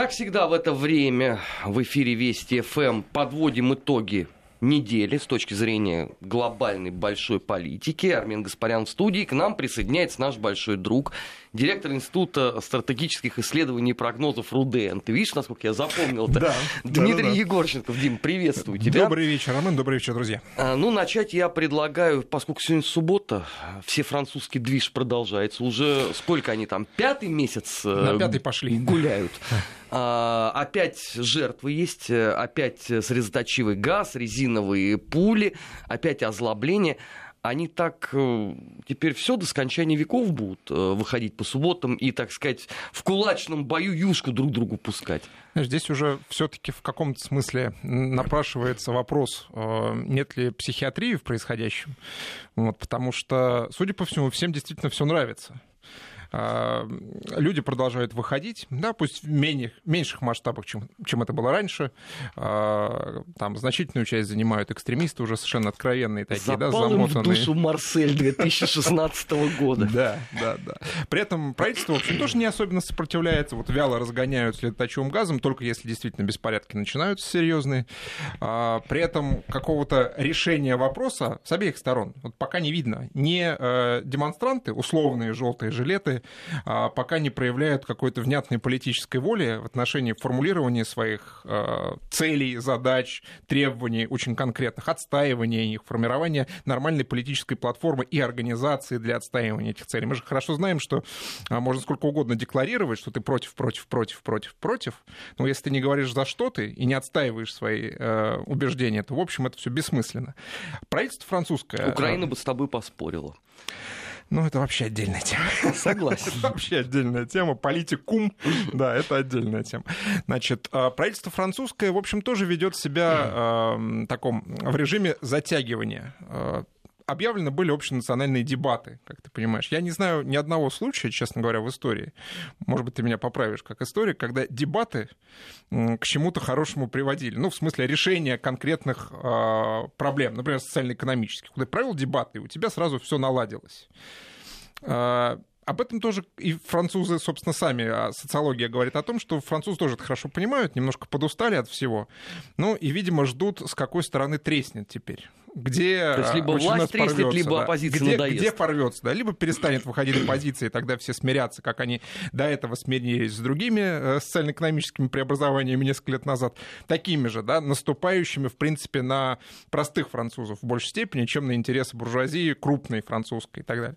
Как всегда в это время в эфире Вести ФМ подводим итоги недели с точки зрения глобальной большой политики. Армен Гаспарян в студии. К нам присоединяется наш большой друг, директор Института стратегических исследований и прогнозов РУДН. Ты видишь, насколько я запомнил это? Да. Дмитрий да, да, Егорченков. Дим, приветствую тебя. Добрый вечер, Армен. Добрый вечер, друзья. А, ну, начать я предлагаю, поскольку сегодня суббота, все французский движ продолжается. Уже сколько они там, пятый месяц э, На пятый пошли. гуляют. А, опять жертвы есть, э, опять средоточивый газ, резиновые пули, опять озлобление. Они так э, теперь все до скончания веков будут э, выходить по субботам и, так сказать, в кулачном бою юшку друг другу пускать. Здесь уже все-таки в каком-то смысле напрашивается вопрос, нет ли психиатрии в происходящем. Вот, потому что, судя по всему, всем действительно все нравится. А, люди продолжают выходить, да, пусть в менее, меньших масштабах, чем, чем это было раньше. А, там значительную часть занимают экстремисты, уже совершенно откровенные такие, Запал да, замотанные. в душу Марсель 2016 года. Да, да, да. При этом правительство, в общем, тоже не особенно сопротивляется, вот вяло разгоняют следоточивым газом, только если действительно беспорядки начинаются серьезные. А, при этом какого-то решения вопроса с обеих сторон вот пока не видно. Не э, демонстранты, условные желтые жилеты, а, пока не проявляют какой-то внятной политической воли в отношении формулирования своих а, целей, задач, требований очень конкретных, отстаивания их, формирования нормальной политической платформы и организации для отстаивания этих целей. Мы же хорошо знаем, что а, можно сколько угодно декларировать, что ты против, против, против, против, против, но если ты не говоришь, за что ты, и не отстаиваешь свои убеждения, то, в общем, это все бессмысленно. Правительство французское... Украина бы с тобой поспорила. Ну, это вообще отдельная тема. Согласен. Это вообще отдельная тема. Политикум, да, это отдельная тема. Значит, а, правительство французское, в общем, тоже ведет себя в таком, в режиме затягивания а, объявлены были общенациональные дебаты, как ты понимаешь. Я не знаю ни одного случая, честно говоря, в истории, может быть, ты меня поправишь как историк, когда дебаты к чему-то хорошему приводили. Ну, в смысле решения конкретных э, проблем, например, социально-экономических. Куда провел дебаты, и у тебя сразу все наладилось. Э, об этом тоже и французы, собственно, сами, а социология говорит о том, что французы тоже это хорошо понимают, немножко подустали от всего. Ну и, видимо, ждут, с какой стороны треснет теперь где То есть либо власть треснет, порвется, либо да. оппозиция где, надоест. Где порвется, да, либо перестанет выходить оппозиция, и тогда все смирятся, как они до этого смирились с другими э, социально-экономическими преобразованиями несколько лет назад, такими же, да, наступающими, в принципе, на простых французов в большей степени, чем на интересы буржуазии крупной французской и так далее.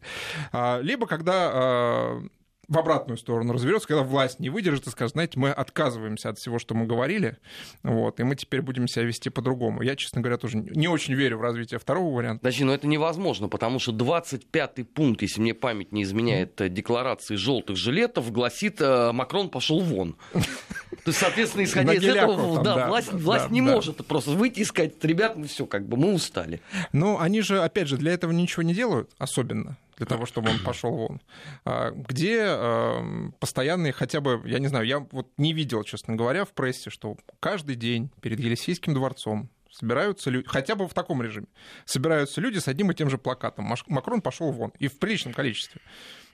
А, либо когда а, в обратную сторону разверется, когда власть не выдержит и скажет, знаете, мы отказываемся от всего, что мы говорили, вот, и мы теперь будем себя вести по-другому. Я, честно говоря, тоже не очень верю в развитие второго варианта. Подожди, но это невозможно, потому что 25-й пункт, если мне память не изменяет, декларации желтых жилетов, гласит, э, Макрон пошел вон. То есть, соответственно, исходя из этого, да, власть, власть не может просто выйти и сказать, ребят, ну все, как бы мы устали. Ну, они же, опять же, для этого ничего не делают особенно для того, чтобы он пошел вон. А, где эм, постоянные хотя бы, я не знаю, я вот не видел, честно говоря, в прессе, что каждый день перед Елисейским дворцом собираются люди, хотя бы в таком режиме, собираются люди с одним и тем же плакатом. Макрон пошел вон, и в приличном количестве.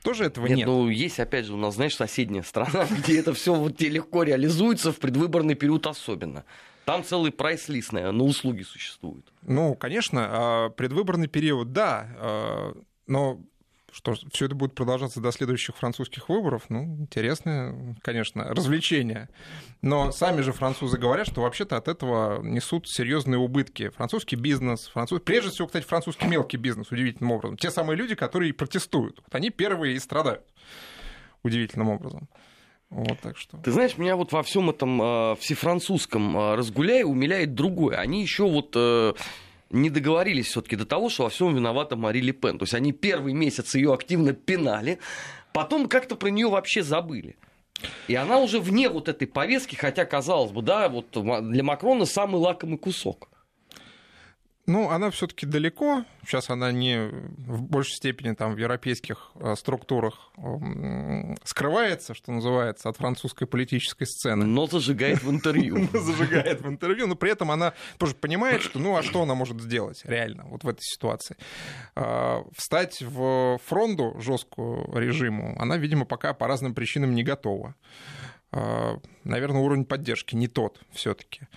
Тоже этого нет. нет. Ну, есть, опять же, у нас, знаешь, соседняя страна, где это все вот легко реализуется, в предвыборный период особенно. Там целый прайс-лист, наверное, на услуги существует. Ну, конечно, а предвыборный период, да, а, но что все это будет продолжаться до следующих французских выборов, ну, интересное, конечно, развлечение. Но сами же французы говорят, что вообще-то от этого несут серьезные убытки. Французский бизнес, француз... прежде всего, кстати, французский мелкий бизнес, удивительным образом. Те самые люди, которые протестуют, вот они первые и страдают удивительным образом. Вот, так что. Ты знаешь, меня вот во всем этом э, всефранцузском э, разгуляе умиляет другое. Они еще вот э, не договорились все-таки до того, что во всем виновата Мари Ле Пен. То есть они первый месяц ее активно пинали, потом как-то про нее вообще забыли. И она уже вне вот этой повестки, хотя, казалось бы, да, вот для Макрона самый лакомый кусок. Ну, она все-таки далеко. Сейчас она не в большей степени там в европейских э, структурах скрывается, что называется, от французской политической сцены. Но зажигает в интервью. Зажигает в интервью, но при этом она тоже понимает, что ну а что она может сделать реально вот в этой ситуации. А, встать в фронту жесткую режиму она, видимо, пока по разным причинам не готова. наверное, уровень поддержки не тот все-таки.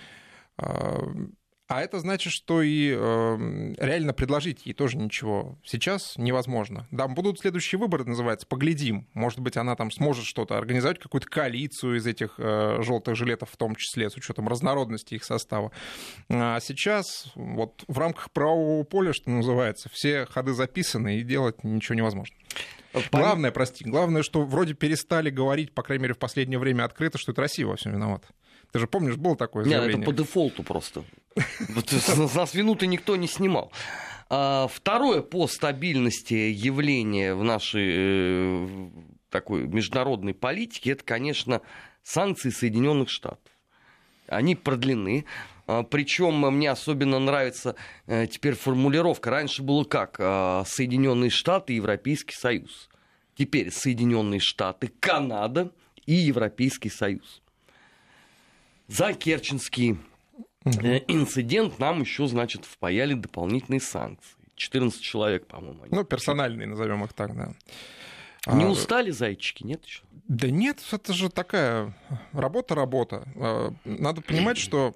А это значит, что и э, реально предложить ей тоже ничего сейчас невозможно. Да, будут следующие выборы, называется, поглядим. Может быть, она там сможет что-то организовать, какую-то коалицию из этих э, желтых жилетов, в том числе, с учетом разнородности их состава. А сейчас вот в рамках правового поля, что называется, все ходы записаны, и делать ничего невозможно. Главное, прости, главное, что вроде перестали говорить, по крайней мере, в последнее время открыто, что это Россия во всем виновата. Ты же помнишь, было такое заявление? Нет, это по дефолту просто. Нас вину-то никто не снимал. А, второе по стабильности явление в нашей э, такой международной политике, это, конечно, санкции Соединенных Штатов. Они продлены. А, Причем мне особенно нравится э, теперь формулировка. Раньше было как? А, Соединенные Штаты и Европейский Союз. Теперь Соединенные Штаты, Канада и Европейский Союз за Керченский э, инцидент нам еще, значит, впаяли дополнительные санкции. 14 человек, по-моему. Ну, персональные, назовем их так, да. Не а, устали зайчики, нет еще? Да нет, это же такая работа-работа. А, надо понимать, что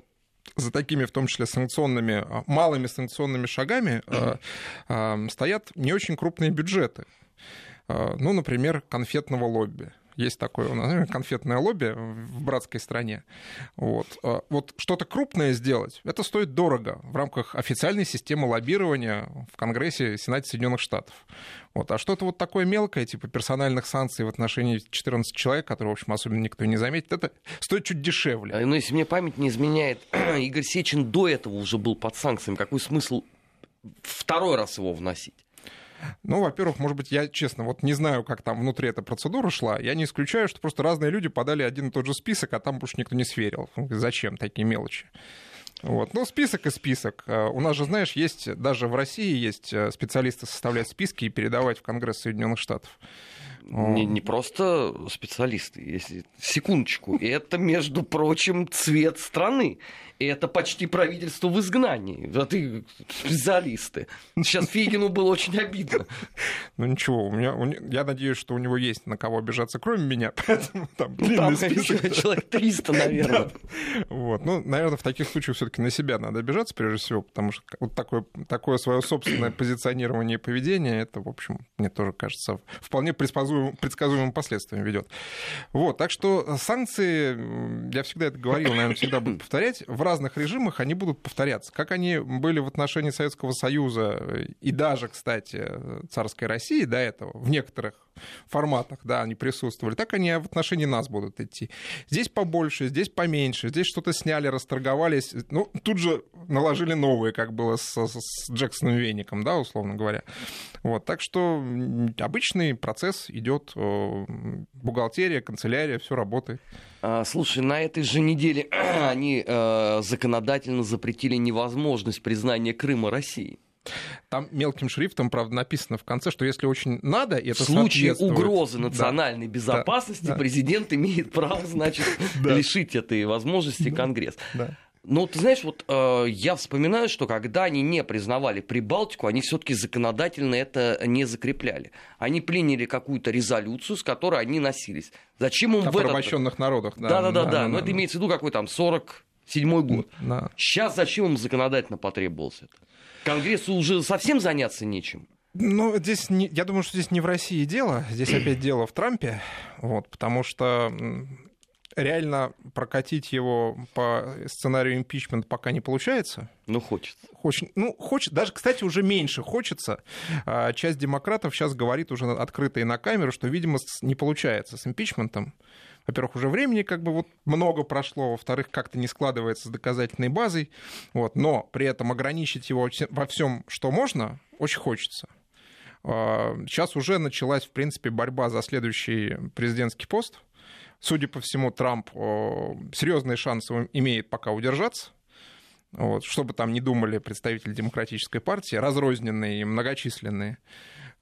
за такими, в том числе, санкционными, а, малыми санкционными шагами стоят не очень крупные бюджеты. Ну, например, конфетного лобби. Есть такое у нас конфетное лобби в братской стране. Вот, а вот что-то крупное сделать, это стоит дорого в рамках официальной системы лоббирования в Конгрессе Сенате Соединенных Штатов. Вот. А что-то вот такое мелкое, типа персональных санкций в отношении 14 человек, которые, в общем, особенно никто не заметит, это стоит чуть дешевле. А, ну, если мне память не изменяет, Игорь Сечин до этого уже был под санкциями. Какой смысл второй раз его вносить? Ну, во-первых, может быть, я, честно, вот не знаю, как там внутри эта процедура шла. Я не исключаю, что просто разные люди подали один и тот же список, а там больше никто не сверил. Зачем такие мелочи? Вот. Ну, список и список. Э, у нас же, знаешь, есть, даже в России есть э, специалисты составлять списки и передавать в Конгресс Соединенных Штатов. Не, не просто специалисты, если секундочку. Это, между прочим, цвет страны. Это почти правительство в изгнании. А ты специалисты. Сейчас Фигину было очень обидно. Ну ничего, у меня, я надеюсь, что у него есть на кого обижаться, кроме меня, поэтому там длинный там список. Человек 300, наверное. Да. Вот. Ну, наверное, в таких случаях все таки на себя надо обижаться, прежде всего, потому что вот такое, такое свое собственное позиционирование и поведение, это, в общем, мне тоже кажется, вполне предсказуемым, предсказуемым последствиям ведет. Вот, так что санкции, я всегда это говорил, наверное, всегда буду повторять, в разных режимах они будут повторяться. Как они были в отношении Советского Союза и даже, кстати, царской России до этого, в некоторых форматах, да, они присутствовали, так они в отношении нас будут идти. Здесь побольше, здесь поменьше, здесь что-то сняли, расторговались, ну, тут же наложили новые, как было с, с Джексоном Веником, да, условно говоря. Вот, так что обычный процесс идет, бухгалтерия, канцелярия, все работает. А, слушай, на этой же неделе они э, законодательно запретили невозможность признания Крыма России. Там мелким шрифтом, правда, написано в конце, что если очень надо, это В случае угрозы национальной да, безопасности да, президент да. имеет право, значит, лишить этой возможности Конгресс. Ну, ты знаешь, вот э, я вспоминаю, что когда они не признавали Прибалтику, они все-таки законодательно это не закрепляли. Они приняли какую-то резолюцию, с которой они носились. Зачем им О в порабощенных этот... народах, да. Да-да-да, да, да, но это имеется в виду какой там 47-й год. Да. Сейчас зачем им законодательно потребовалось это? Конгрессу уже совсем заняться нечем. Ну, здесь не, я думаю, что здесь не в России дело, здесь опять дело в Трампе, вот, потому что реально прокатить его по сценарию импичмент пока не получается. Ну, хочется. Хочет, ну, хочет, даже, кстати, уже меньше хочется. А, часть демократов сейчас говорит уже открыто и на камеру, что, видимо, не получается с импичментом. Во-первых, уже времени как бы вот много прошло, во-вторых, как-то не складывается с доказательной базой, вот, но при этом ограничить его во всем, что можно, очень хочется. А, сейчас уже началась, в принципе, борьба за следующий президентский пост – Судя по всему, Трамп серьезные шансы имеет пока удержаться. Вот, что бы там ни думали представители демократической партии, разрозненные и многочисленные.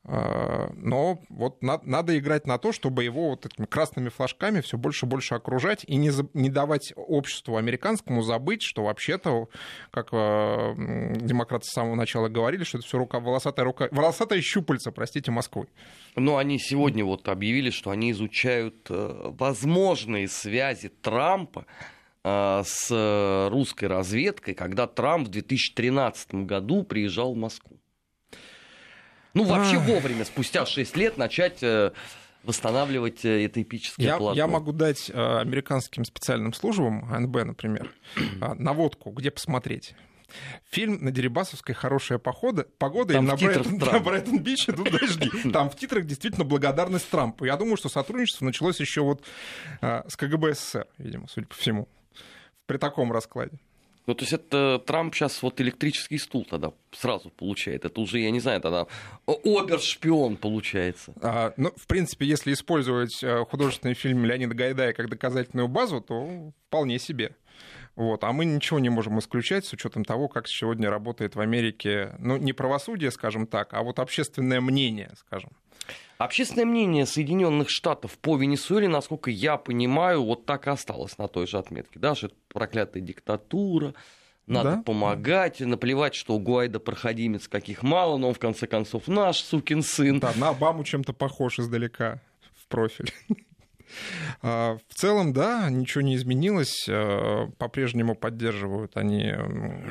А, но вот на, надо играть на то, чтобы его вот этими красными флажками все больше и больше окружать и не, за, не давать обществу американскому забыть, что вообще-то, как э, демократы с самого начала говорили, что это все рука, волосатая рука, волосатая щупальца, простите, Москвы. Ну, они сегодня вот объявили, что они изучают э, возможные связи Трампа э, с русской разведкой, когда Трамп в 2013 году приезжал в Москву. Ну, вообще вовремя, спустя 6 лет, начать э, восстанавливать э, это эпическое я, полотно. Я могу дать э, американским специальным службам, АНБ, например, наводку, где посмотреть. Фильм на Дерибасовской «Хорошая похода, погода» Там и на, Брайтон, Брайтон, на Брайтон-Бич идут дожди. Там в титрах действительно благодарность Трампу. Я думаю, что сотрудничество началось еще вот с КГБ СССР, видимо, судя по всему, при таком раскладе. Ну, то есть это Трамп сейчас вот электрический стул тогда сразу получает. Это уже, я не знаю, тогда обершпион получается. А, ну, в принципе, если использовать э, художественный фильм Леонида Гайдая как доказательную базу, то вполне себе. Вот. А мы ничего не можем исключать с учетом того, как сегодня работает в Америке, ну, не правосудие, скажем так, а вот общественное мнение, скажем. Общественное мнение Соединенных Штатов по Венесуэле, насколько я понимаю, вот так и осталось на той же отметке. Да, что это проклятая диктатура, надо да? помогать, наплевать, что у Гуайда проходимец каких мало, но он в конце концов наш сукин сын. Да, на Обаму чем-то похож издалека в профиль. А, в целом, да, ничего не изменилось. А, по-прежнему поддерживают они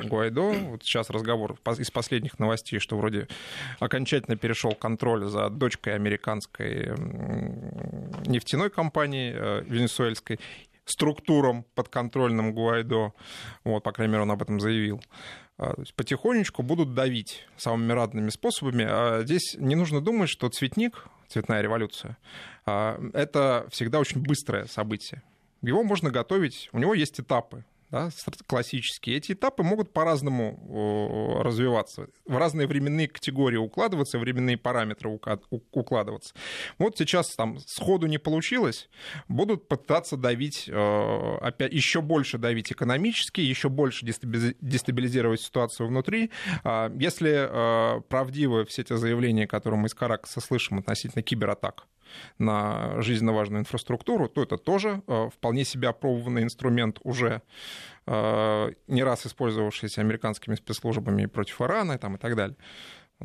Гуайдо. Вот сейчас разговор из последних новостей, что вроде окончательно перешел контроль за дочкой американской нефтяной компании э, венесуэльской структурам подконтрольным Гуайдо. Вот, по крайней мере, он об этом заявил. А, то есть потихонечку будут давить самыми разными способами. А здесь не нужно думать, что цветник, цветная революция, а, это всегда очень быстрое событие. Его можно готовить, у него есть этапы да, классические, эти этапы могут по-разному развиваться, в разные временные категории укладываться, временные параметры укладываться. Вот сейчас там сходу не получилось, будут пытаться давить, э, опять еще больше давить экономически, еще больше дестабилизировать ситуацию внутри. А если э, правдивы все те заявления, которые мы из Каракаса слышим относительно кибератак, на жизненно важную инфраструктуру, то это тоже э, вполне себе опробованный инструмент уже э, не раз использовавшийся американскими спецслужбами против Ирана там, и так далее.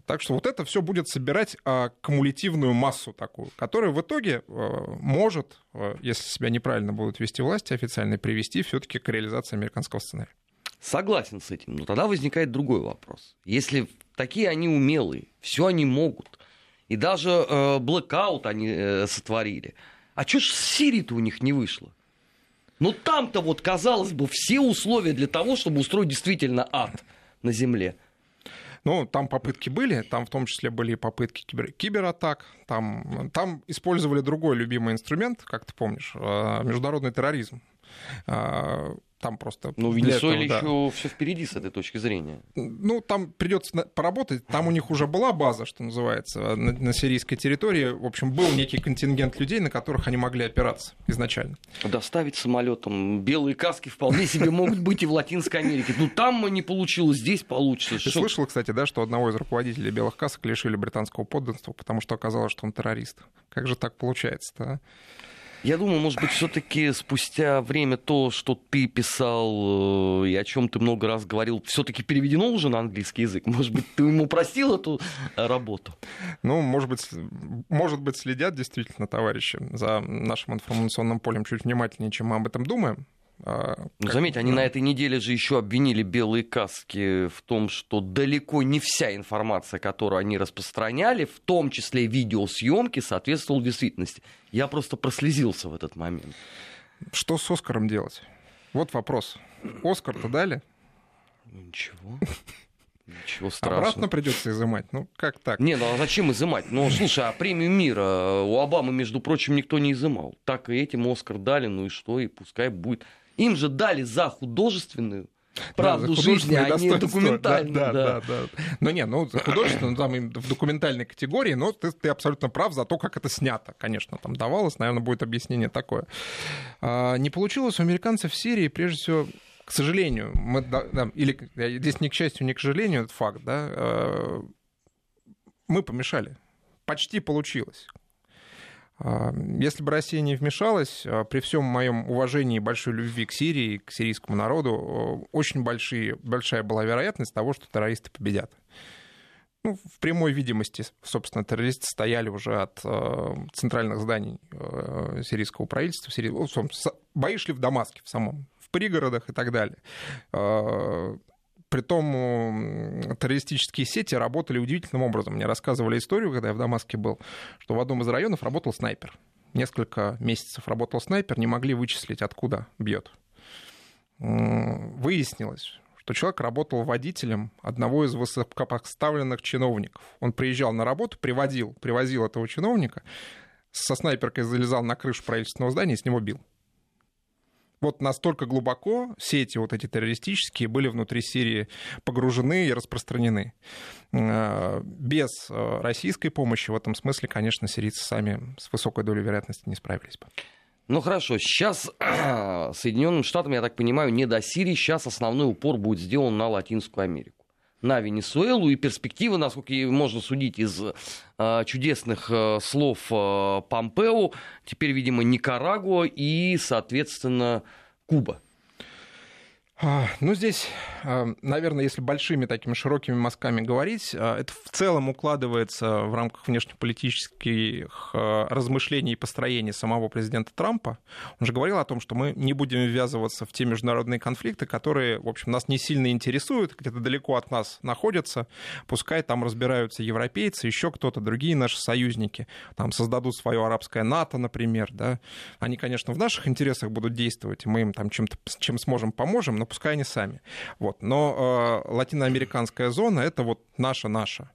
Так что вот это все будет собирать а, кумулятивную массу такую, которая в итоге э, может, если себя неправильно будут вести власти официально, привести все-таки к реализации американского сценария. Согласен с этим, но тогда возникает другой вопрос. Если такие они умелые, все они могут, и даже э, блэкаут они э, сотворили. А что ж с Сирией-то у них не вышло? Ну там-то вот, казалось бы, все условия для того, чтобы устроить действительно ад на Земле. Ну, там попытки были, там в том числе были попытки кибер, кибератак, там, там использовали другой любимый инструмент, как ты помнишь, э, международный терроризм. Э, там просто... Ну, Венесуэле еще да. все впереди с этой точки зрения. Ну, там придется поработать. Там у них уже была база, что называется, на, на сирийской территории. В общем, был некий контингент людей, на которых они могли опираться изначально. Доставить самолетом белые каски вполне себе могут быть и в Латинской Америке. Ну, там не получилось, здесь получится. Ты что? слышал, кстати, да, что одного из руководителей белых касок лишили британского подданства, потому что оказалось, что он террорист. Как же так получается-то, а? Я думаю, может быть, все-таки спустя время то, что ты писал э, и о чем ты много раз говорил, все-таки переведено уже на английский язык. Может быть, ты ему простил эту э, работу? Ну, может быть, может быть, следят действительно товарищи за нашим информационным полем чуть внимательнее, чем мы об этом думаем. А, ну, заметь, они на этой неделе же еще обвинили белые каски в том, что далеко не вся информация, которую они распространяли, в том числе видеосъемки, соответствовала действительности. Я просто прослезился в этот момент. Что с Оскаром делать? Вот вопрос. Оскар-то дали? Ну, ничего. Ничего страшного. Обратно придется изымать. Ну, как так? Не, ну а зачем изымать? Ну, слушай, а премию мира у Обамы, между прочим, никто не изымал. Так и этим Оскар дали, ну и что, и пускай будет. Им же дали за художественную правду да, жизни, а не документальную. Да, да, да. да. Ну не, ну художественно, там в документальной категории, но ты, ты абсолютно прав за то, как это снято, конечно, там давалось, наверное, будет объяснение такое. А, не получилось у американцев в Сирии, прежде всего, к сожалению, мы, да, или здесь не к счастью, не к сожалению, этот факт, да, а, мы помешали почти получилось. А, если бы Россия не вмешалась, а, при всем моем уважении и большой любви к Сирии, к сирийскому народу, очень большие, большая была вероятность того, что террористы победят. Ну, в прямой видимости, собственно, террористы стояли уже от э, центральных зданий э, сирийского правительства. Сирии... Ну, бои шли в Дамаске в самом, в пригородах и так далее. Э, Притом террористические сети работали удивительным образом. Мне рассказывали историю, когда я в Дамаске был, что в одном из районов работал снайпер. Несколько месяцев работал снайпер, не могли вычислить, откуда бьет. Выяснилось, что человек работал водителем одного из высокопоставленных чиновников. Он приезжал на работу, приводил, привозил этого чиновника, со снайперкой залезал на крышу правительственного здания и с него бил вот настолько глубоко сети вот эти террористические были внутри Сирии погружены и распространены. Э, без э, российской помощи в этом смысле, конечно, сирийцы сами с высокой долей вероятности не справились бы. Ну хорошо, сейчас Соединенным Штатам, я так понимаю, не до Сирии, сейчас основной упор будет сделан на Латинскую Америку на Венесуэлу, и перспективы, насколько можно судить из э, чудесных э, слов э, Помпео, теперь, видимо, Никарагуа и, соответственно, Куба. А, ну, здесь, а, наверное, если большими такими широкими мазками говорить, а, это в целом укладывается в рамках внешнеполитических размышлений и построений самого президента Трампа. Он же говорил о том, что мы не будем ввязываться в те международные конфликты, которые, в общем, нас не сильно интересуют, где-то далеко от нас находятся. Пускай там разбираются европейцы, еще кто-то, другие наши союзники. Там создадут свое арабское НАТО, например. Да? Они, конечно, в наших интересах будут действовать, и мы им там чем-то, чем сможем, поможем, но пускай они сами. Вот. Но э, латиноамериканская зона — это вот наша-наша.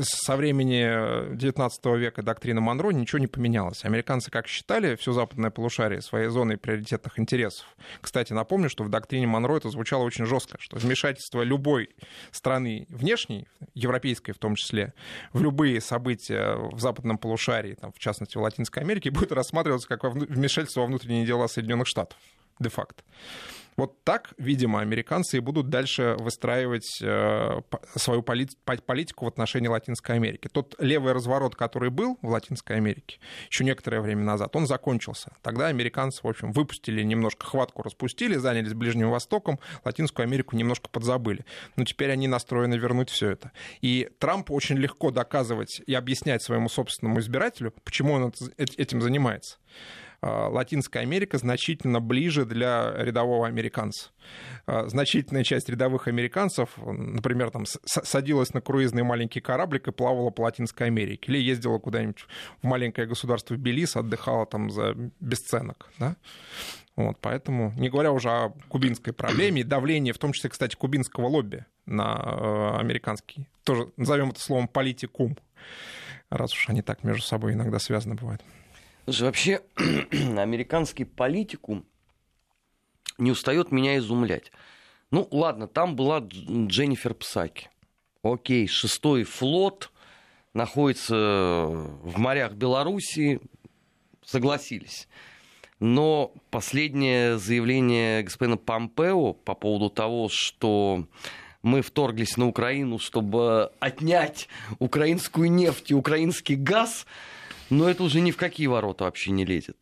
Со времени 19 века доктрина Монро ничего не поменялось. Американцы как считали все западное полушарие своей зоной приоритетных интересов. Кстати, напомню, что в доктрине Монро это звучало очень жестко, что вмешательство любой страны внешней, европейской в том числе, в любые события в западном полушарии, там, в частности в Латинской Америке, будет рассматриваться как вмешательство во внутренние дела Соединенных Штатов де-факто. Вот так, видимо, американцы и будут дальше выстраивать э, свою политику в отношении Латинской Америки. Тот левый разворот, который был в Латинской Америке еще некоторое время назад, он закончился. Тогда американцы, в общем, выпустили немножко хватку, распустили, занялись Ближним Востоком, Латинскую Америку немножко подзабыли. Но теперь они настроены вернуть все это. И Трамп очень легко доказывать и объяснять своему собственному избирателю, почему он этим занимается. А, Латинская Америка значительно ближе для рядового американца. А, значительная часть рядовых американцев, например, там, садилась на круизный маленький кораблик и плавала по Латинской Америке, или ездила куда-нибудь в маленькое государство Белиз, отдыхала там за бесценок. Да? Вот, поэтому, не говоря уже о кубинской проблеме, давлении, в том числе, кстати, кубинского лобби на э, американский, тоже назовем это словом политикум, раз уж они так между собой иногда связаны бывают. Слушай, вообще американский политику не устает меня изумлять. Ну, ладно, там была Дженнифер Псаки. Окей, шестой флот находится в морях Белоруссии, согласились. Но последнее заявление господина Помпео по поводу того, что мы вторглись на Украину, чтобы отнять украинскую нефть и украинский газ – но это уже ни в какие ворота вообще не лезет.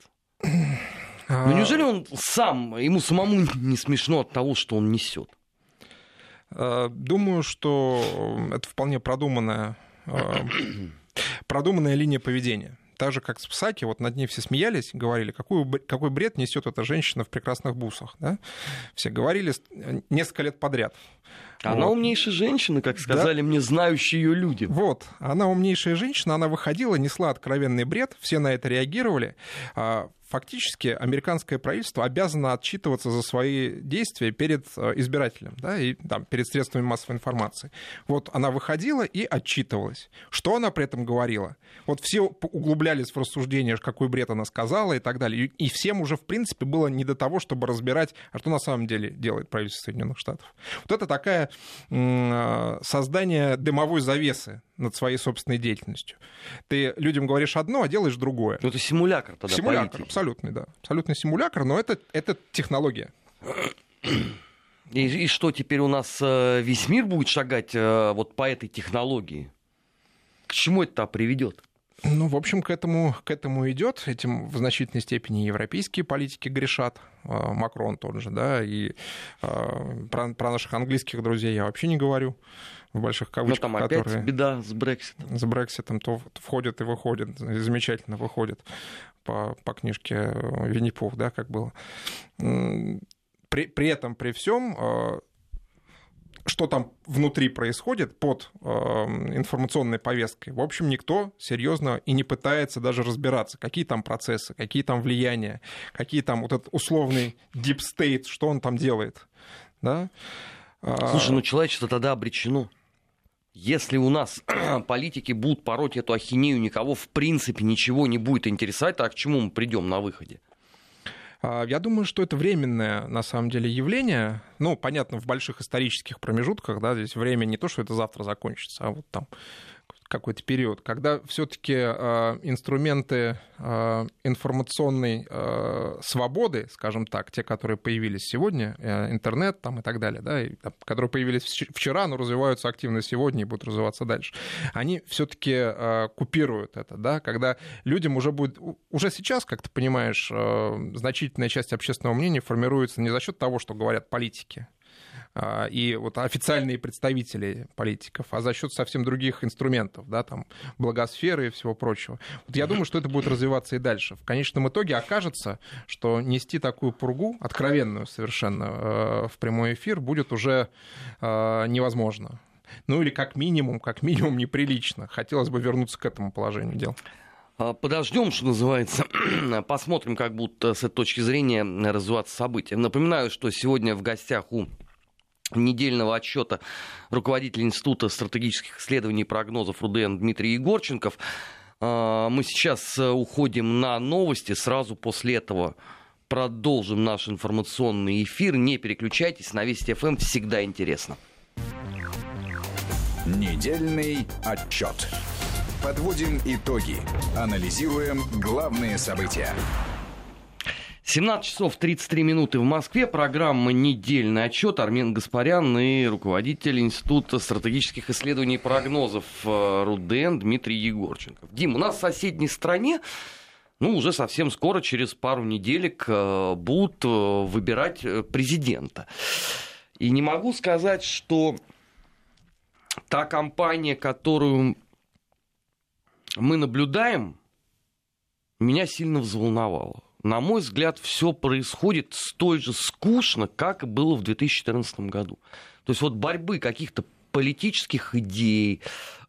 А... Ну неужели он сам, ему самому не смешно от того, что он несет? А, думаю, что это вполне продуманная, а, продуманная линия поведения. Так же, как с Псаки, вот над ней все смеялись, говорили, какой, какой бред несет эта женщина в прекрасных бусах. Да? Все говорили несколько лет подряд. Она вот. умнейшая женщина, как сказали да? мне знающие ее люди. Вот, она умнейшая женщина, она выходила, несла откровенный бред, все на это реагировали. А, фактически американское правительство обязано отчитываться за свои действия перед э, избирателем, да, и там, перед средствами массовой информации. Вот она выходила и отчитывалась. Что она при этом говорила? Вот все углублялись в рассуждение, какой бред она сказала и так далее. И всем уже, в принципе, было не до того, чтобы разбирать, а что на самом деле делает правительство Соединенных Штатов. Вот это такая создание дымовой завесы над своей собственной деятельностью. Ты людям говоришь одно, а делаешь другое. Ну, это симулятор тогда Симулятор, политики. абсолютный, да. Абсолютный симулятор, но это, это технология. И, и что, теперь у нас э, весь мир будет шагать э, вот по этой технологии? к чему это приведет? Ну, в общем, к этому, к этому идет. Этим в значительной степени европейские политики грешат. А, Макрон тот же, да, и а, про, про наших английских друзей я вообще не говорю в больших кавычках, Но там опять которые беда с Брекситом. С Брекситом то входят и выходят, и замечательно выходят по, по книжке Винни-Пух, да, как было. При, при этом, при всем, а, что там внутри происходит под э, информационной повесткой, в общем, никто серьезно и не пытается даже разбираться, какие там процессы, какие там влияния, какие там вот этот условный deep state, что он там делает. Да? А, Слушай, ну человечество тогда обречено. Если у нас политики будут пороть эту ахинею, никого в принципе ничего не будет интересовать, а к чему мы придем на выходе? А, я думаю, что это временное, на самом деле, явление. Ну, понятно, в больших исторических промежутках, да, здесь время не то, что это завтра закончится, а вот там какой-то период, когда все-таки э, инструменты э, информационной э, свободы, скажем так, те, которые появились сегодня, интернет там и так далее, да, и, которые появились вчера, но развиваются активно сегодня и будут развиваться дальше, они все-таки купируют это, да, когда людям уже будет, уже сейчас, как ты понимаешь, значительная часть общественного мнения формируется не за счет того, что говорят политики, и вот официальные представители политиков, а за счет совсем других инструментов, да, там, благосферы и всего прочего. Вот я думаю, что это будет развиваться и дальше. В конечном итоге окажется, что нести такую пургу, откровенную совершенно, э, в прямой эфир будет уже э, невозможно. Ну или как минимум, как минимум неприлично. Хотелось бы вернуться к этому положению дел. А, Подождем, что называется, посмотрим, как будут с этой точки зрения развиваться события. Напоминаю, что сегодня в гостях у недельного отчета руководитель Института стратегических исследований и прогнозов РУДН Дмитрий Егорченков. А, мы сейчас э, уходим на новости. Сразу после этого продолжим наш информационный эфир. Не переключайтесь, на Вести ФМ всегда интересно. Недельный отчет. Подводим итоги. Анализируем главные события. 17 часов 33 минуты в Москве. Программа «Недельный отчет». Армен Гаспарян и руководитель Института стратегических исследований и прогнозов э, РУДН Дмитрий Егорченков. Дим, у нас в соседней стране ну, уже совсем скоро, через пару неделек, э, будут э, выбирать президента. И не могу сказать, что та кампания, которую мы наблюдаем, меня сильно взволновала на мой взгляд, все происходит столь же скучно, как и было в 2014 году. То есть вот борьбы каких-то политических идей,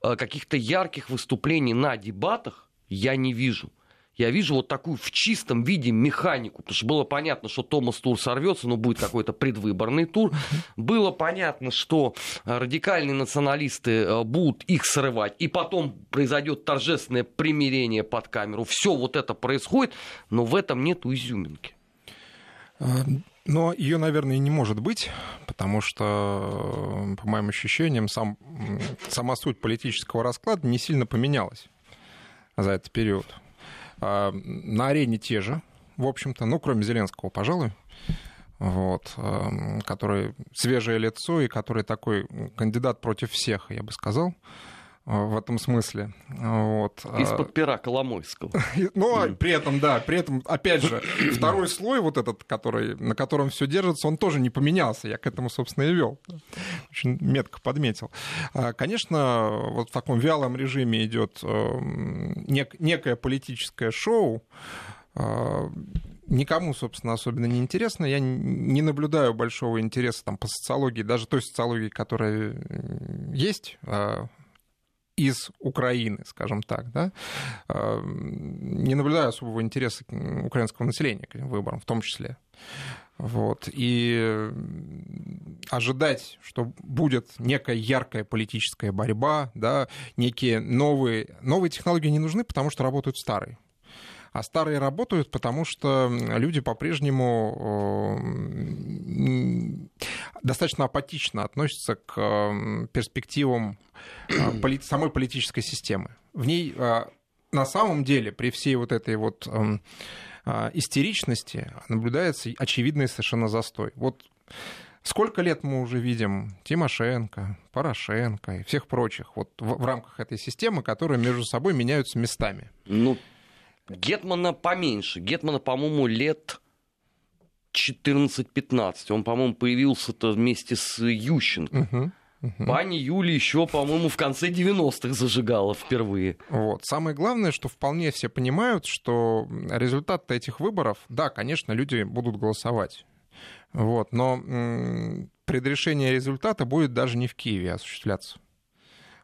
э, каких-то ярких выступлений на дебатах я не вижу я вижу вот такую в чистом виде механику, потому что было понятно, что Томас Тур сорвется, но будет какой-то предвыборный тур. Было понятно, что радикальные националисты э, будут их срывать, и потом произойдет торжественное примирение под камеру. Все вот это происходит, но в этом нет изюминки. Э, но ее, наверное, и не может быть, потому что, по моим ощущениям, сам, сама суть политического расклада не сильно поменялась за этот период. А, на арене те же, в общем-то, ну, кроме Зеленского, пожалуй, вот, который свежее лицо и который такой кандидат против всех, я бы сказал в этом смысле. Вот. Из-под пера Коломойского. Ну, при этом, да, при этом, опять же, второй слой вот этот, который, на котором все держится, он тоже не поменялся. Я к этому, собственно, и вел. Очень метко подметил. А, конечно, вот в таком вялом режиме идет нек- некое политическое шоу, а, никому, собственно, особенно не интересно. Я не наблюдаю большого интереса там, по социологии, даже той социологии, которая есть а, из Украины, скажем так, да, а, не наблюдаю особого интереса украинского населения к этим выборам, в том числе. Вот. И ожидать, что будет некая яркая политическая борьба, да, некие новые... Новые технологии не нужны, потому что работают старые. А старые работают, потому что люди по-прежнему достаточно апатично относятся к перспективам а, самой политической системы. В ней на самом деле при всей вот этой вот а, истеричности наблюдается очевидный совершенно застой. Вот Сколько лет мы уже видим Тимошенко, Порошенко и всех прочих вот в, в рамках этой системы, которые между собой меняются местами? Ну, Гетмана поменьше. Гетмана, по-моему, лет 14-15. Он, по-моему, появился-то вместе с Ющенко. Угу. Угу. Пани Юли еще, по-моему, в конце 90-х зажигала впервые. Вот. Самое главное, что вполне все понимают, что результат этих выборов, да, конечно, люди будут голосовать. Вот, но м- предрешение результата будет даже не в Киеве осуществляться.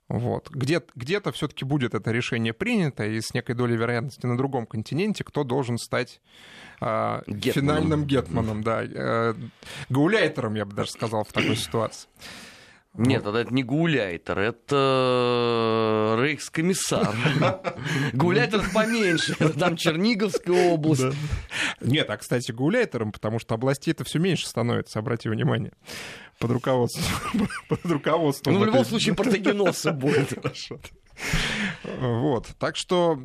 Вот. Где- где-то все-таки будет это решение принято, и с некой долей вероятности на другом континенте, кто должен стать э, Гетманом. финальным гетманом, да, э, гауляйтером, я бы даже сказал, в такой ситуации. Нет, это не гауляйтер, это рейхскомиссар. Гауляйтер поменьше, там Черниговская область. Нет, а, кстати, гауляйтером, потому что областей это все меньше становится, обрати внимание, под руководством. под руководством Ну, в любом случае, протагеносца будет. Хорошо. Вот. Так что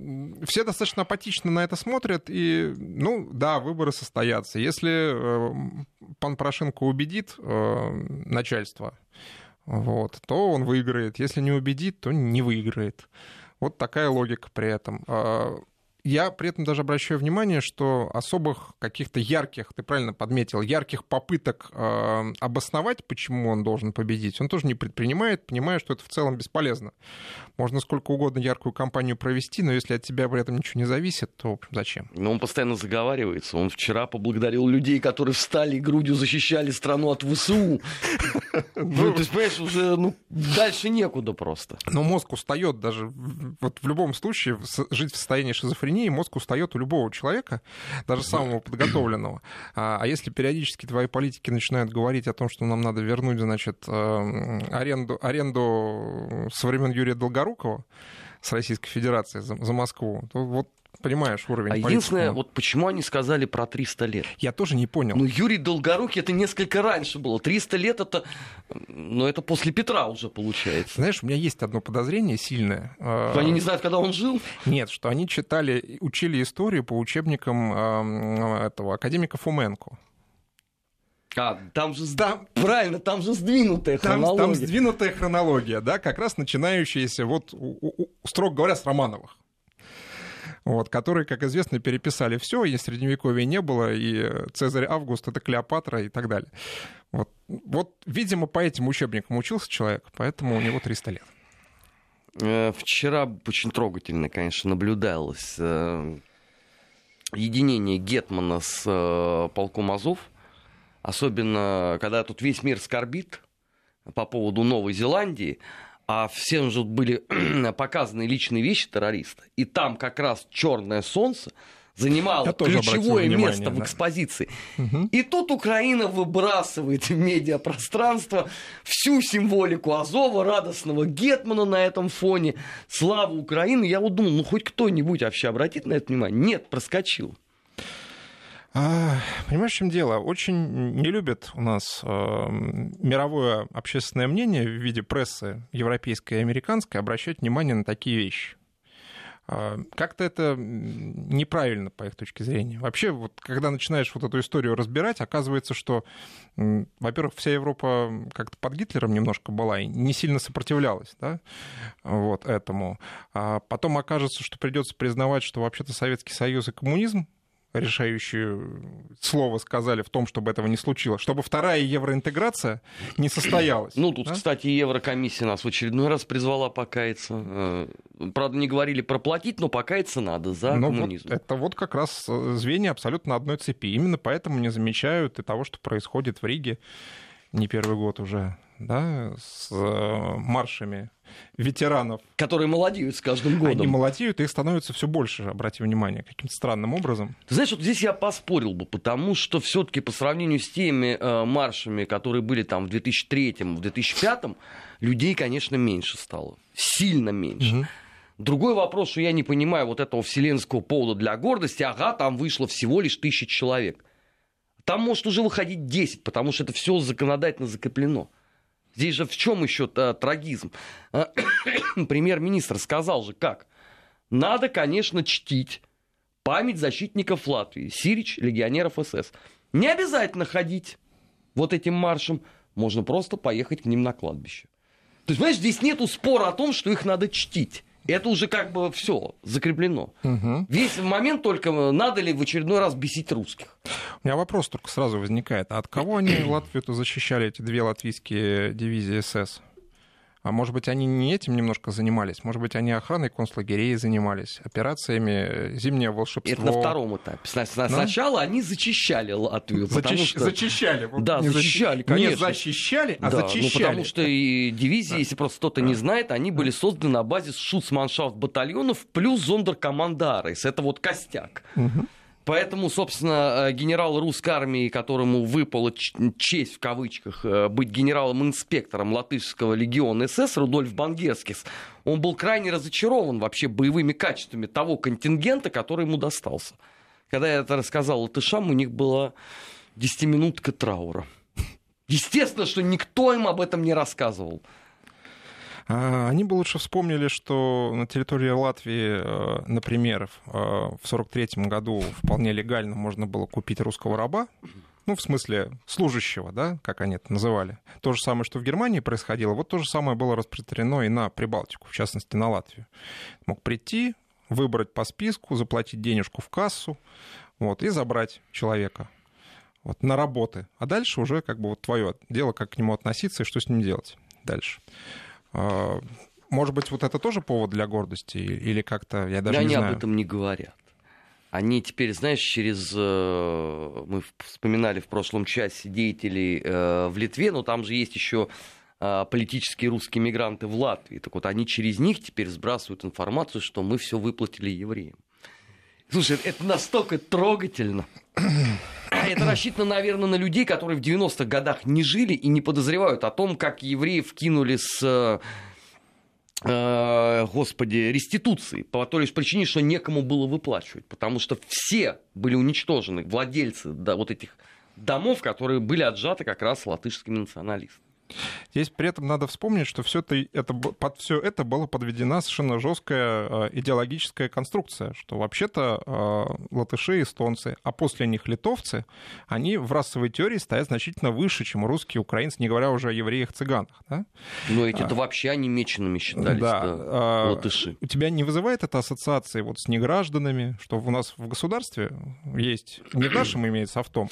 все достаточно апатично на это смотрят. И, ну, да, выборы состоятся. Если э, пан Порошенко убедит э, начальство, вот, то он выиграет. Если не убедит, то не выиграет. Вот такая логика при этом. Я при этом даже обращаю внимание, что особых каких-то ярких, ты правильно подметил, ярких попыток э, обосновать, почему он должен победить, он тоже не предпринимает, понимая, что это в целом бесполезно. Можно сколько угодно яркую кампанию провести, но если от тебя при этом ничего не зависит, то в общем, зачем? Но он постоянно заговаривается. Он вчера поблагодарил людей, которые встали и грудью защищали страну от ВСУ. Ну, есть, понимаешь, уже ну, дальше некуда просто. Но мозг устает даже, вот в любом случае, жить в состоянии шизофрении, мозг устает у любого человека, даже самого подготовленного. А а если периодически твои политики начинают говорить о том, что нам надо вернуть, значит, э, аренду, аренду со времен Юрия Долгорукова с Российской Федерации за, за Москву, то вот понимаешь уровень А единственное, вот почему они сказали про 300 лет? Я тоже не понял. Ну, Юрий Долгорукий это несколько раньше было. 300 лет это, ну, это после Петра уже получается. Знаешь, у меня есть одно подозрение сильное. Э, Они не знают, когда он жил. Нет, что они читали, учили историю по учебникам этого академика Фуменко. А, там же, Там, правильно, там же сдвинутая там, хронология. там сдвинутая хронология, да, как раз начинающаяся, вот, у- у- строго говоря, с Романовых. Вот, которые, как известно, переписали все, и средневековья не было, и Цезарь Август это Клеопатра и так далее. Вот, вот, видимо, по этим учебникам учился человек, поэтому у него 300 лет. Э, Вчера очень трогательно, конечно, наблюдалось э, единение Гетмана с э, полком Азов. Особенно, когда тут весь мир скорбит по поводу Новой Зеландии, а всем же были показаны личные вещи террориста. И там как раз черное солнце занимало ключевое внимание, место в экспозиции. И тут Украина выбрасывает в медиапространство всю символику Азова, радостного Гетмана на этом фоне. Слава Украины. Я вот думал, ну хоть кто-нибудь вообще обратит на это внимание? Нет, проскочил. А, Понимаешь, в чем дело? Очень не любят у нас э, мировое общественное мнение в виде прессы европейской и американской обращать внимание на такие вещи. А, Как-то это неправильно, по их точке зрения. Вообще, вот, когда начинаешь вот эту историю разбирать, оказывается, что, м, во-первых, вся Европа как-то под Гитлером немножко была и не сильно сопротивлялась да, вот этому. А потом окажется, что придется признавать, что вообще-то Советский Союз и коммунизм решающее слово сказали в том, чтобы этого не случилось, чтобы вторая евроинтеграция не состоялась. Ну, тут, да? кстати, Еврокомиссия нас в очередной раз призвала покаяться. Э, Правда, не говорили проплатить, но покаяться надо за Но вот коммунизм. это вот как раз э, звенья абсолютно одной цепи. Именно поэтому не замечают и того, что происходит в Риге не первый год уже, да, с э, маршами ветеранов. Которые молодеют с каждым годом. Они молодеют, и их становится все больше, обрати внимание, каким-то странным образом. Ты знаешь, вот здесь я поспорил бы, потому что все-таки по сравнению с теми э, маршами, которые были там в 2003, в 2005, людей, конечно, меньше стало. Сильно меньше. Мгм. Другой вопрос, что я не понимаю вот этого вселенского повода для гордости. Ага, там вышло всего лишь тысяча человек. Там может уже выходить 10, потому что это все законодательно закреплено. Здесь же в чем еще трагизм? А, Премьер-министр сказал же как? Надо, конечно, чтить память защитников Латвии, Сирич, легионеров СС. Не обязательно ходить. вот этим маршем, можно просто поехать к ним на кладбище. То есть, понимаешь, здесь нету спора о том, что их надо чтить. Это уже как бы все закреплено. Угу. Весь момент только, надо ли в очередной раз бесить русских. У меня вопрос только сразу возникает. А от кого они Латвию-то защищали, эти две латвийские дивизии СС? А может быть, они не этим немножко занимались? Может быть, они охраной концлагерей занимались, операциями э, «Зимнее волшебство»? Это на втором этапе. Ну? Сначала они зачищали Латвию, Зачищ- что... Зачищали. Да, не защи- защищали, Не конечно. защищали, а Да, ну, зачищали. потому что и дивизии, если просто кто-то не знает, они были созданы на базе шуцманшафт батальонов плюс зондеркоманда Арес. Это вот костяк. Мгм. Поэтому, собственно, э, генерал русской армии, которому выпала честь в кавычках э, быть генералом-инспектором латышского легиона СС Рудольф Бангерскис, он был крайне разочарован вообще боевыми качествами того контингента, который ему достался. Когда я это рассказал латышам, у них была десятиминутка траура. Естественно, что никто им об этом не рассказывал. А, Они бы лучше вспомнили, что на территории Латвии, э, например, в 1943 году вполне легально можно было купить русского раба, ну, в смысле, служащего, да, как они это называли. То же самое, что в Германии происходило, вот то же самое было распространено и на Прибалтику, в частности, на Латвию. Мог прийти, выбрать по списку, заплатить денежку в кассу, вот, и забрать человека вот, на работы. А дальше уже как бы вот твое дело, как к нему относиться и что с ним делать дальше. А, Может быть, вот это тоже повод для гордости? Или как-то, я даже Да не они знаю. об этом не говорят. Они теперь, знаешь, через... э, Мы вспоминали в прошлом часе деятелей э, в Литве, но там же есть еще э, политические русские мигранты в Латвии. Так вот, они через них теперь сбрасывают информацию, что мы все выплатили евреям. Слушай, это настолько трогательно. Это рассчитано, наверное, на людей, которые в 90-х годах не жили и не подозревают о том, как евреев кинули с э, э, господи, реституции, по той лишь причине, что некому было выплачивать, потому что все были уничтожены, владельцы да, вот этих домов, которые были отжаты как раз латышскими националистами. Здесь при этом надо вспомнить, что все это, это, под все это была подведена совершенно жесткая э, идеологическая конструкция, что вообще-то э, латыши, эстонцы, а после них литовцы, они в расовой теории стоят значительно выше, чем русские, украинцы, не говоря уже о евреях-цыганах. Да? Но эти-то вообще онемеченными считались, Да, да, а, латыши. У тебя не вызывает это ассоциации вот с негражданами, что у нас в государстве есть, не в нашем имеется, а в том,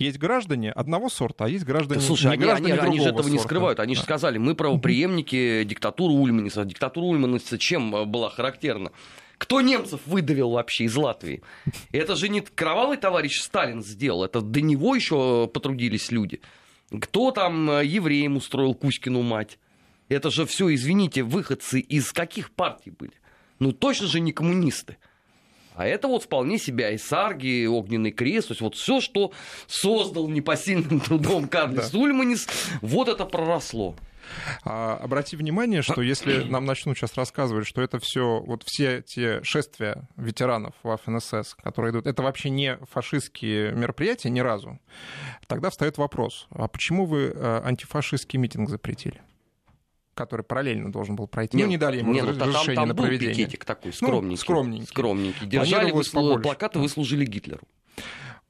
есть граждане одного сорта, а есть граждане, Слушай, не они, граждане они- они же этого не сорта. скрывают. Они же сказали, мы правоприемники диктатуры Ульманиса. Диктатура Ульманиса чем э, была характерна? Кто немцев выдавил вообще из Латвии? Это же не кровавый товарищ Сталин сделал, это до него еще потрудились люди. Кто там э, евреям устроил Кузькину мать? Это же все, извините, выходцы из каких партий были? Ну точно же не коммунисты. А это вот вполне себе Айсарги, Огненный крест, то есть вот все, что создал непосильным трудом Карлис Ульманис, вот это проросло. А, обрати внимание, что если нам начнут сейчас рассказывать, что это все, вот все те шествия ветеранов в ФНСС, которые идут, это вообще не фашистские мероприятия ни разу, тогда встает вопрос, а почему вы э, антифашистский митинг запретили? Который параллельно должен был пройти. ну, не дали ему не, ну, та- разрешение там, там на был проведение. пикетик такой, скромненький. скромненький. скромненький. Держали побольше. плакаты, вы служили Гитлеру.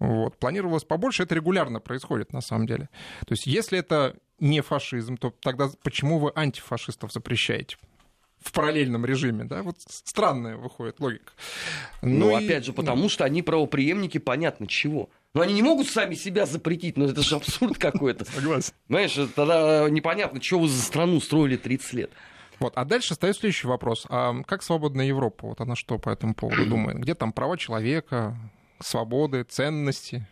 Вот. Планировалось побольше, это регулярно происходит на самом деле. То есть если это не фашизм, то тогда почему вы антифашистов запрещаете? В параллельном режиме, да? Вот странная выходит логика. Ну, и- опять же, потому что они правоприемники, понятно чего. Но они не могут сами себя запретить, но это же абсурд какой-то. Согласен. Понимаешь, тогда непонятно, что вы за страну строили 30 лет. Вот. А дальше стоит следующий вопрос. А как свободная Европа? Вот она что по этому поводу думает? Где там права человека, свободы, ценности?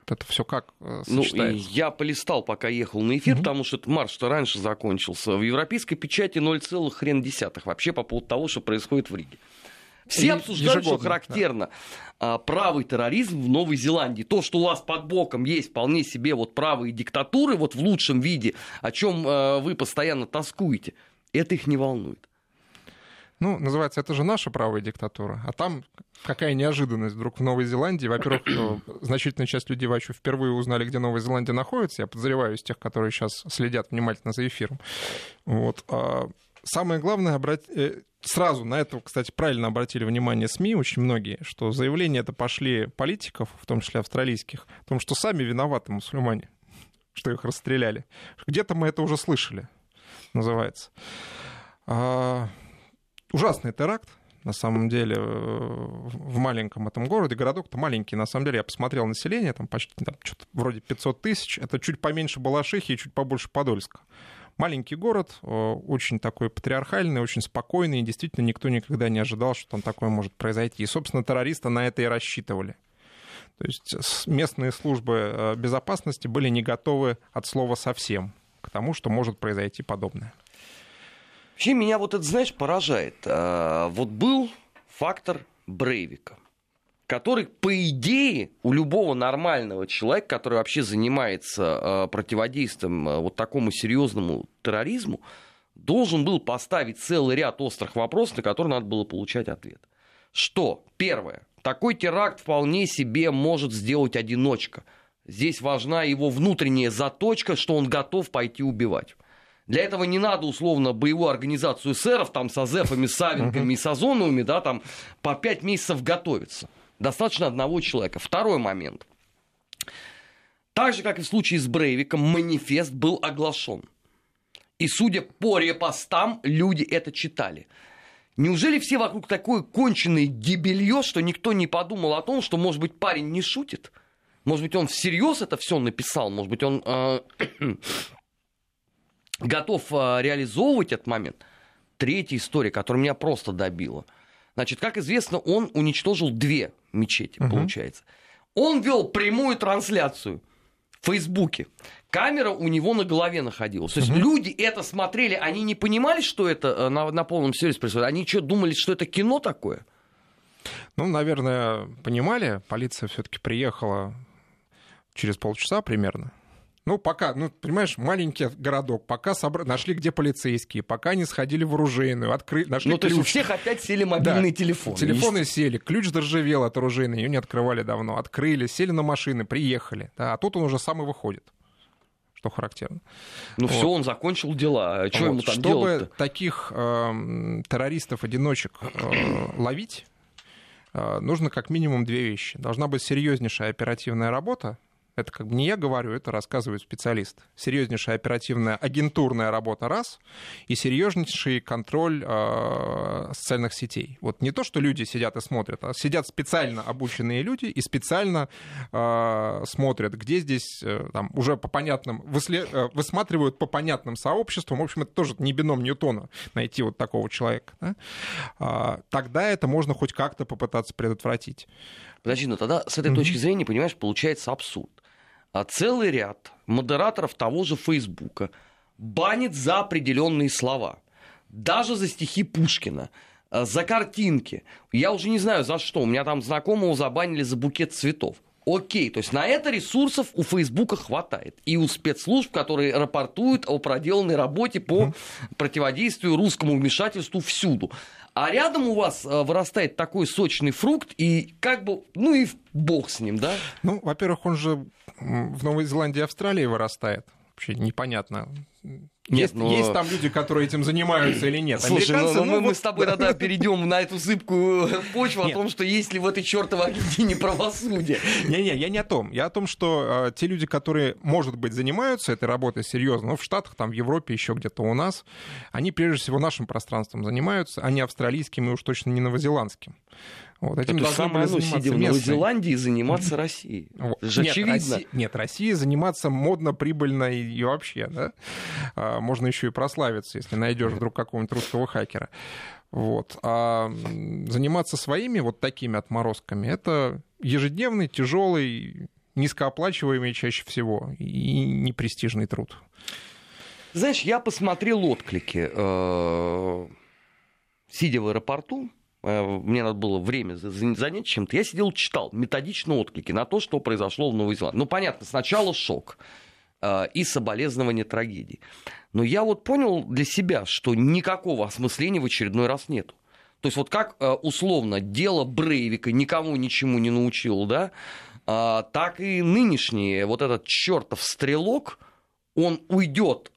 Вот это все как э, Ну, сочетается? я полистал, пока ехал на эфир, потому что этот марш что раньше закончился. В европейской печати 0, хрен десятых вообще по поводу того, что происходит в Риге. Все обсуждают, что ежегодно, характерно. а, правый терроризм в Новой Зеландии. То, что у вас под боком есть вполне себе вот правые диктатуры, вот в лучшем виде, о чем вы постоянно тоскуете, это их не волнует. Ну, называется, это же наша правая диктатура. А там какая неожиданность вдруг в Новой Зеландии. Во-первых, э, значительная часть людей вообще впервые узнали, где Новая Зеландия находится. Я подозреваю из тех, которые сейчас следят внимательно за эфиром. Вот. Самое главное, обрат... э, сразу на это, кстати, правильно обратили внимание СМИ очень многие, что заявления это пошли политиков, в том числе австралийских, о том, что сами виноваты мусульмане. что их расстреляли. Где-то мы это уже слышали, называется. А, ужасный теракт, на самом деле, э, в маленьком этом городе. Городок-то маленький, на самом деле. Я посмотрел население, там почти там, что-то вроде 500 тысяч. Это чуть поменьше Балашихи и чуть побольше Подольска. Маленький город, э, очень такой патриархальный, очень спокойный, и действительно никто никогда не ожидал, что там такое может произойти. И, собственно, террористы на это и рассчитывали. То есть местные службы э, безопасности были не готовы от слова совсем к тому, что может произойти подобное. Вообще меня вот это, знаешь, поражает. А, вот был фактор Брейвика, который, по идее, у любого нормального человека, который вообще занимается а, противодействием а, вот такому серьезному терроризму, должен был поставить целый ряд острых вопросов, на которые надо было получать ответ. Что? Первое. Такой теракт вполне себе может сделать одиночка. Здесь важна его внутренняя заточка, что он готов пойти убивать. Для этого не надо, условно, боевую организацию сэров, там, с Азефами, с Савинками и с Озоновыми, да, там, по пять месяцев готовиться. Достаточно одного человека. Второй момент. Так же, как и в случае с Брейвиком, манифест был оглашен. И судя по репостам, люди это читали. Неужели все вокруг такое конченое дебилье, что никто не подумал о том, что, может быть, парень не шутит? Может быть, он всерьез это все написал? Может быть, он э, готов э, реализовывать этот момент? Третья история, которая меня просто добила. Значит, как известно, он уничтожил две мечети, угу. получается. Он вел прямую трансляцию в Фейсбуке камера у него на голове находилась. То есть угу. люди это смотрели, они не понимали, что это э, на, на полном сервисе происходит. Они что, думали, что это кино такое? Ну, наверное, понимали. Полиция все-таки приехала через полчаса примерно. Ну, пока, ну, понимаешь, маленький городок, пока собра... нашли, где полицейские, пока не сходили в оружейную, открыли, нашли Ну, ключ. то есть у всех опять сели мобильные да, телефоны. Телефоны есть. сели, ключ заржавел от оружейной, ее не открывали давно, открыли, сели на машины, приехали, да, а тут он уже сам и выходит что характерно. Ну вот. все, он закончил дела. А что вот. ему там Чтобы делать-то? таких э, террористов-одиночек э, ловить, э, нужно как минимум две вещи. Должна быть серьезнейшая оперативная работа, это как бы не я говорю, это рассказывает специалист. Серьезнейшая оперативная агентурная работа раз, и серьезнейший контроль э, социальных сетей. Вот не то, что люди сидят и смотрят, а сидят специально обученные люди и специально э, смотрят, где здесь э, там, уже по понятным, выслед, э, высматривают по понятным сообществам. В общем, это тоже не бином Ньютона найти вот такого человека. Да? А, тогда это можно хоть как-то попытаться предотвратить. Подожди, ну тогда с этой mm-hmm. точки зрения, понимаешь, получается абсурд а целый ряд модераторов того же Фейсбука банит за определенные слова. Даже за стихи Пушкина, э, за картинки. Я уже не знаю за что. У меня там знакомого забанили за букет цветов. Окей, то есть на это ресурсов у Фейсбука хватает. И у спецслужб, которые рапортуют о проделанной работе по противодействию русскому вмешательству всюду. А рядом у вас э, вырастает такой сочный фрукт, и как бы, ну и бог с ним, да? Ну, во-первых, он же в Новой Зеландии и Австралии вырастает. Вообще непонятно. Нет, есть, но... есть там люди, которые этим занимаются или нет. Слушай, ну, ну, мы, вот... мы с тобой тогда перейдем на эту зыбкую почву нет. о том, что есть ли в этой чертовой Аргентине правосудие. Не-не, я не о том. Я о том, что э, те люди, которые, может быть, занимаются этой работой серьезно, ну, в Штатах, там, в Европе, еще где-то у нас, они прежде всего нашим пространством занимаются, а не австралийским и уж точно не новозеландским. Вот, этим Это самое оно, сидя в Новой Зеландии, заниматься Россией. Вот. Же нет, очевидно. Россия, нет, Россия заниматься модно, прибыльно и, и вообще, да. А, можно еще и прославиться, если найдешь вдруг какого-нибудь русского хакера. Вот. А заниматься своими вот такими отморозками это ежедневный, тяжелый, низкооплачиваемый чаще всего и непрестижный труд. Знаешь, я посмотрел отклики, э, сидя в аэропорту, мне надо было время занять чем-то, я сидел, читал методично отклики на то, что произошло в Новой Зеландии. Ну, понятно, сначала шок э, и соболезнование трагедии. Но я вот понял для себя, что никакого осмысления в очередной раз нету. То есть вот как э, условно дело Брейвика никому ничему не научил, да, так и нынешний вот этот чертов стрелок, он уйдет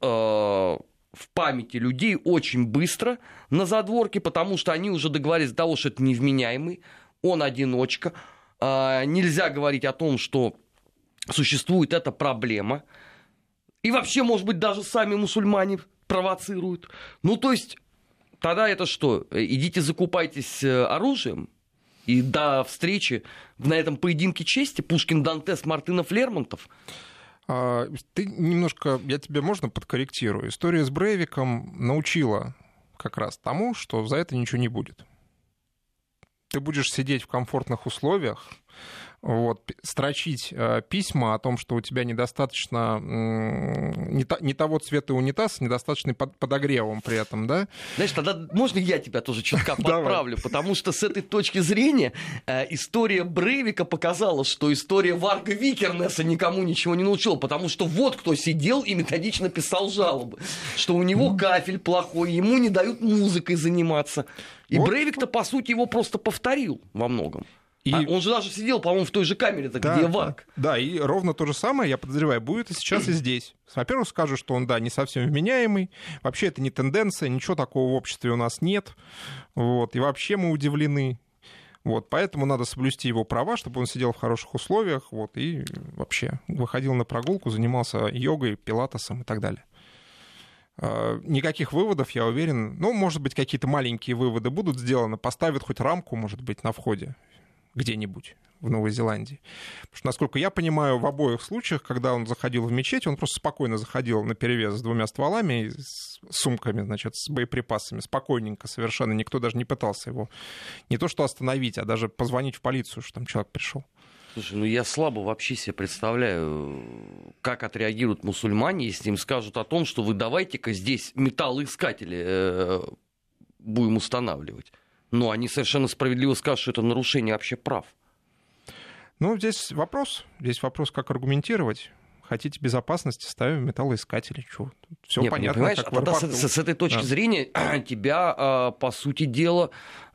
в памяти людей очень быстро на задворке, потому что они уже договорились до того, что это невменяемый, он одиночка. А, нельзя говорить о том, что существует эта проблема. И вообще, может быть, даже сами мусульмане провоцируют. Ну, то есть, тогда это что? Идите закупайтесь э, оружием, и до встречи на этом поединке чести Пушкин, Дантес, Мартынов, Лермонтов. А, ты немножко, я тебе можно подкорректирую. История с Брейвиком научила как раз тому, что за это ничего не будет. Ты будешь сидеть в комфортных условиях, вот, строчить э, письма о том, что у тебя недостаточно не, та, не того цвета унитаз, недостаточный под, подогревом при этом, да? Знаешь, тогда можно я тебя тоже чутка подправлю, потому что с этой точки зрения э, история Брейвика показала, что история Варга Викернеса никому ничего не научила, потому что вот кто сидел и методично писал жалобы, что у него кафель плохой, ему не дают музыкой заниматься. И вот. Брейвик-то, по сути, его просто повторил во многом. И... А он же даже сидел, по-моему, в той же камере, да, где Вак. Да, и ровно то же самое, я подозреваю, будет и сейчас, и здесь. Во-первых, скажу, что он, да, не совсем вменяемый. Вообще это не тенденция, ничего такого в обществе у нас нет. Вот, и вообще мы удивлены. Вот, поэтому надо соблюсти его права, чтобы он сидел в хороших условиях, вот, и вообще выходил на прогулку, занимался йогой, пилатесом и так далее. А, никаких выводов, я уверен. Ну, может быть, какие-то маленькие выводы будут сделаны. Поставят хоть рамку, может быть, на входе где-нибудь в Новой Зеландии. Потому что, насколько я понимаю, в обоих случаях, когда он заходил в мечеть, он просто спокойно заходил на перевес с двумя стволами, с сумками, значит, с боеприпасами, спокойненько совершенно. Никто даже не пытался его не то что остановить, а даже позвонить в полицию, что там человек пришел. Слушай, ну я слабо вообще себе представляю, как отреагируют мусульмане, если им скажут о том, что вы давайте-ка здесь металлоискатели э, будем устанавливать. Но они совершенно справедливо скажут, что это нарушение вообще прав. Ну, здесь вопрос. Здесь вопрос, как аргументировать. Хотите безопасности, ставим металлоискатели. Чего? Все Нет, ну, понятно. Понимаешь, как тогда с, с этой точки да. зрения тебя, а, по сути дела,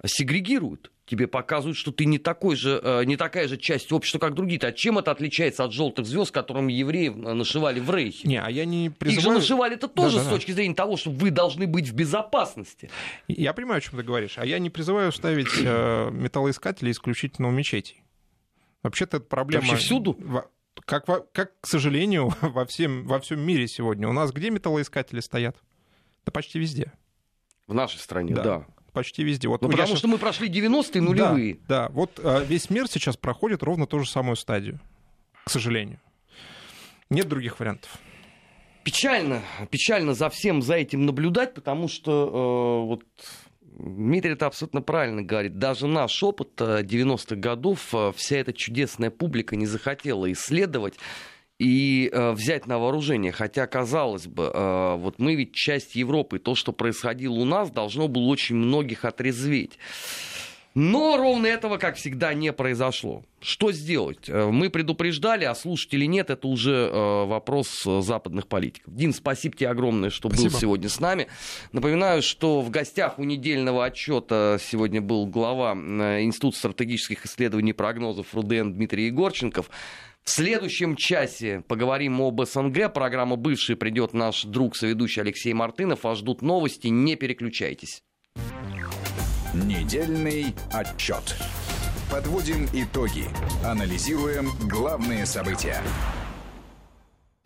сегрегируют тебе показывают, что ты не, такой же, э, не такая же часть общества, как другие. А чем это отличается от желтых звезд, которым евреев э, нашивали в Рейхе? Не, а я не призываю... Их же нашивали это тоже да, да, с точки зрения того, что вы должны быть в безопасности. Я понимаю, о чем ты говоришь. А я не призываю ставить э, металлоискатели исключительно у мечетей. Вообще-то это проблема... Вообще всюду? Как, как, к сожалению, во всем, во всем мире сегодня. У нас где металлоискатели стоят? Да почти везде. В нашей стране, да. да почти везде. Вот, ну, потому сейчас... что мы прошли 90-е нулевые. Да, да, вот а, весь мир сейчас проходит ровно ту же самую стадию, к сожалению. Нет других вариантов. Печально, печально за всем за этим наблюдать, потому что э, вот Дмитрий это абсолютно правильно говорит. Даже наш опыт 90-х годов, э, вся эта чудесная публика не захотела исследовать и э, взять на вооружение. Хотя, казалось бы, э, вот мы ведь часть Европы, то, что происходило у нас, должно было очень многих отрезветь. Но ровно этого, как всегда, не произошло. Что сделать? Э, мы предупреждали, а слушать или нет, это уже э, вопрос э, западных политиков. Дин, спасибо тебе огромное, что спасибо. был сегодня с нами. Напоминаю, что в гостях у недельного отчета сегодня был глава Института стратегических исследований и прогнозов РУДН Дмитрий Егорченков. В следующем часе поговорим об СНГ. Программа «Бывший» придет наш друг, соведущий Алексей Мартынов. Вас ждут новости. Не переключайтесь. Недельный отчет. Подводим итоги. Анализируем главные события.